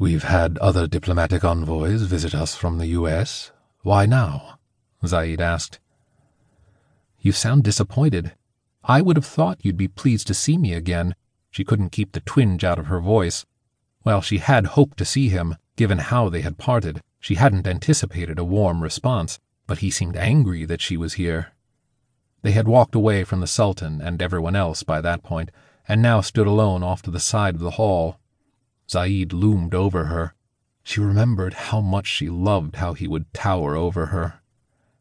We've had other diplomatic envoys visit us from the U.S. Why now? Zaid asked. You sound disappointed. I would have thought you'd be pleased to see me again. She couldn't keep the twinge out of her voice. While she had hoped to see him, given how they had parted, she hadn't anticipated a warm response, but he seemed angry that she was here. They had walked away from the Sultan and everyone else by that point, and now stood alone off to the side of the hall. Zaid loomed over her. She remembered how much she loved how he would tower over her.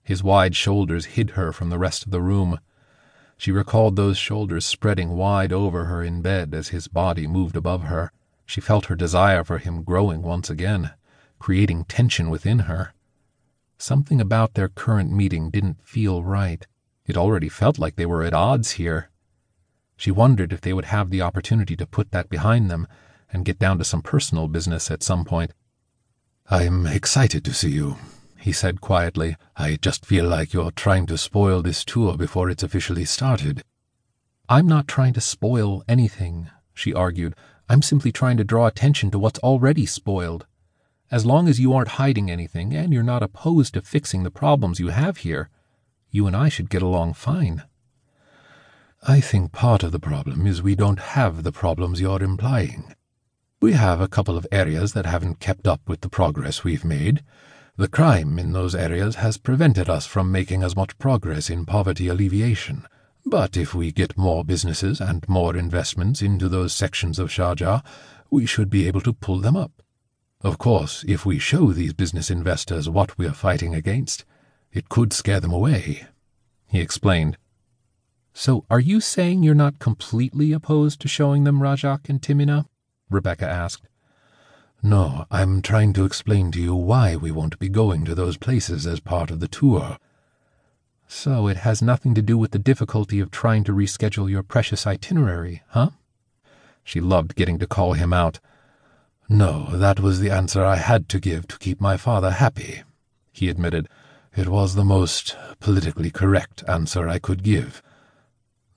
His wide shoulders hid her from the rest of the room. She recalled those shoulders spreading wide over her in bed as his body moved above her. She felt her desire for him growing once again, creating tension within her. Something about their current meeting didn't feel right. It already felt like they were at odds here. She wondered if they would have the opportunity to put that behind them and get down to some personal business at some point. I'm excited to see you, he said quietly. I just feel like you're trying to spoil this tour before it's officially started. I'm not trying to spoil anything, she argued. I'm simply trying to draw attention to what's already spoiled. As long as you aren't hiding anything and you're not opposed to fixing the problems you have here, you and I should get along fine. I think part of the problem is we don't have the problems you're implying. We have a couple of areas that haven't kept up with the progress we've made. The crime in those areas has prevented us from making as much progress in poverty alleviation. But if we get more businesses and more investments into those sections of Sharjah, we should be able to pull them up. Of course, if we show these business investors what we're fighting against, it could scare them away, he explained. So are you saying you're not completely opposed to showing them Rajak and Timina? Rebecca asked. No, I'm trying to explain to you why we won't be going to those places as part of the tour. So it has nothing to do with the difficulty of trying to reschedule your precious itinerary, huh? She loved getting to call him out. No, that was the answer I had to give to keep my father happy, he admitted. It was the most politically correct answer I could give.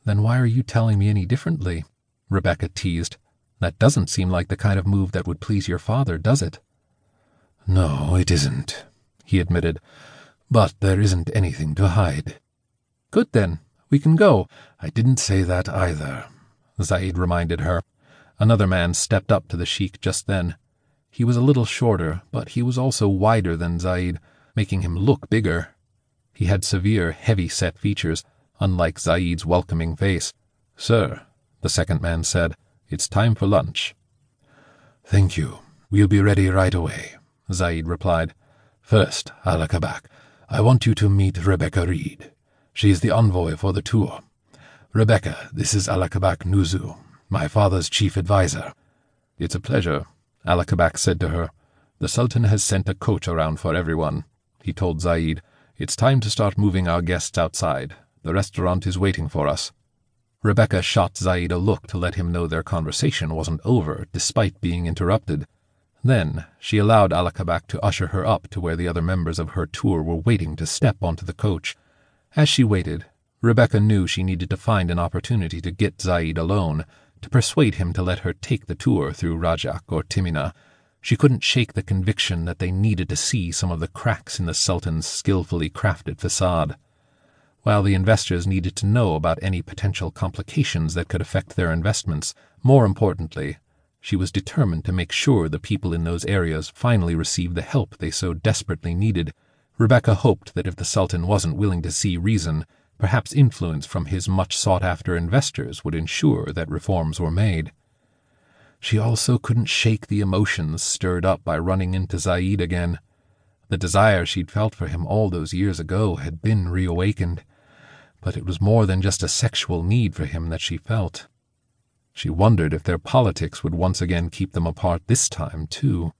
Then why are you telling me any differently? Rebecca teased. That doesn't seem like the kind of move that would please your father, does it? No, it isn't, he admitted. But there isn't anything to hide. Good then, we can go. I didn't say that either, Zaid reminded her. Another man stepped up to the sheik just then. He was a little shorter, but he was also wider than Zaid, making him look bigger. He had severe, heavy-set features, unlike Zaid's welcoming face. Sir, the second man said, it's time for lunch. Thank you. We'll be ready right away, Zaid replied. First, Alakabak, I want you to meet Rebecca Reid. She's the envoy for the tour. Rebecca, this is Alakabak Nuzu, my father's chief adviser. It's a pleasure, Alakabak said to her. The Sultan has sent a coach around for everyone, he told Zaid. It's time to start moving our guests outside. The restaurant is waiting for us. Rebecca shot Zaid a look to let him know their conversation wasn't over, despite being interrupted. Then she allowed Alakabak to usher her up to where the other members of her tour were waiting to step onto the coach. As she waited, Rebecca knew she needed to find an opportunity to get Zaid alone, to persuade him to let her take the tour through Rajak or Timina. She couldn't shake the conviction that they needed to see some of the cracks in the Sultan's skillfully crafted facade while the investors needed to know about any potential complications that could affect their investments. More importantly, she was determined to make sure the people in those areas finally received the help they so desperately needed. Rebecca hoped that if the Sultan wasn't willing to see reason, perhaps influence from his much sought after investors would ensure that reforms were made. She also couldn't shake the emotions stirred up by running into Zaid again. The desire she'd felt for him all those years ago had been reawakened but it was more than just a sexual need for him that she felt. She wondered if their politics would once again keep them apart this time, too.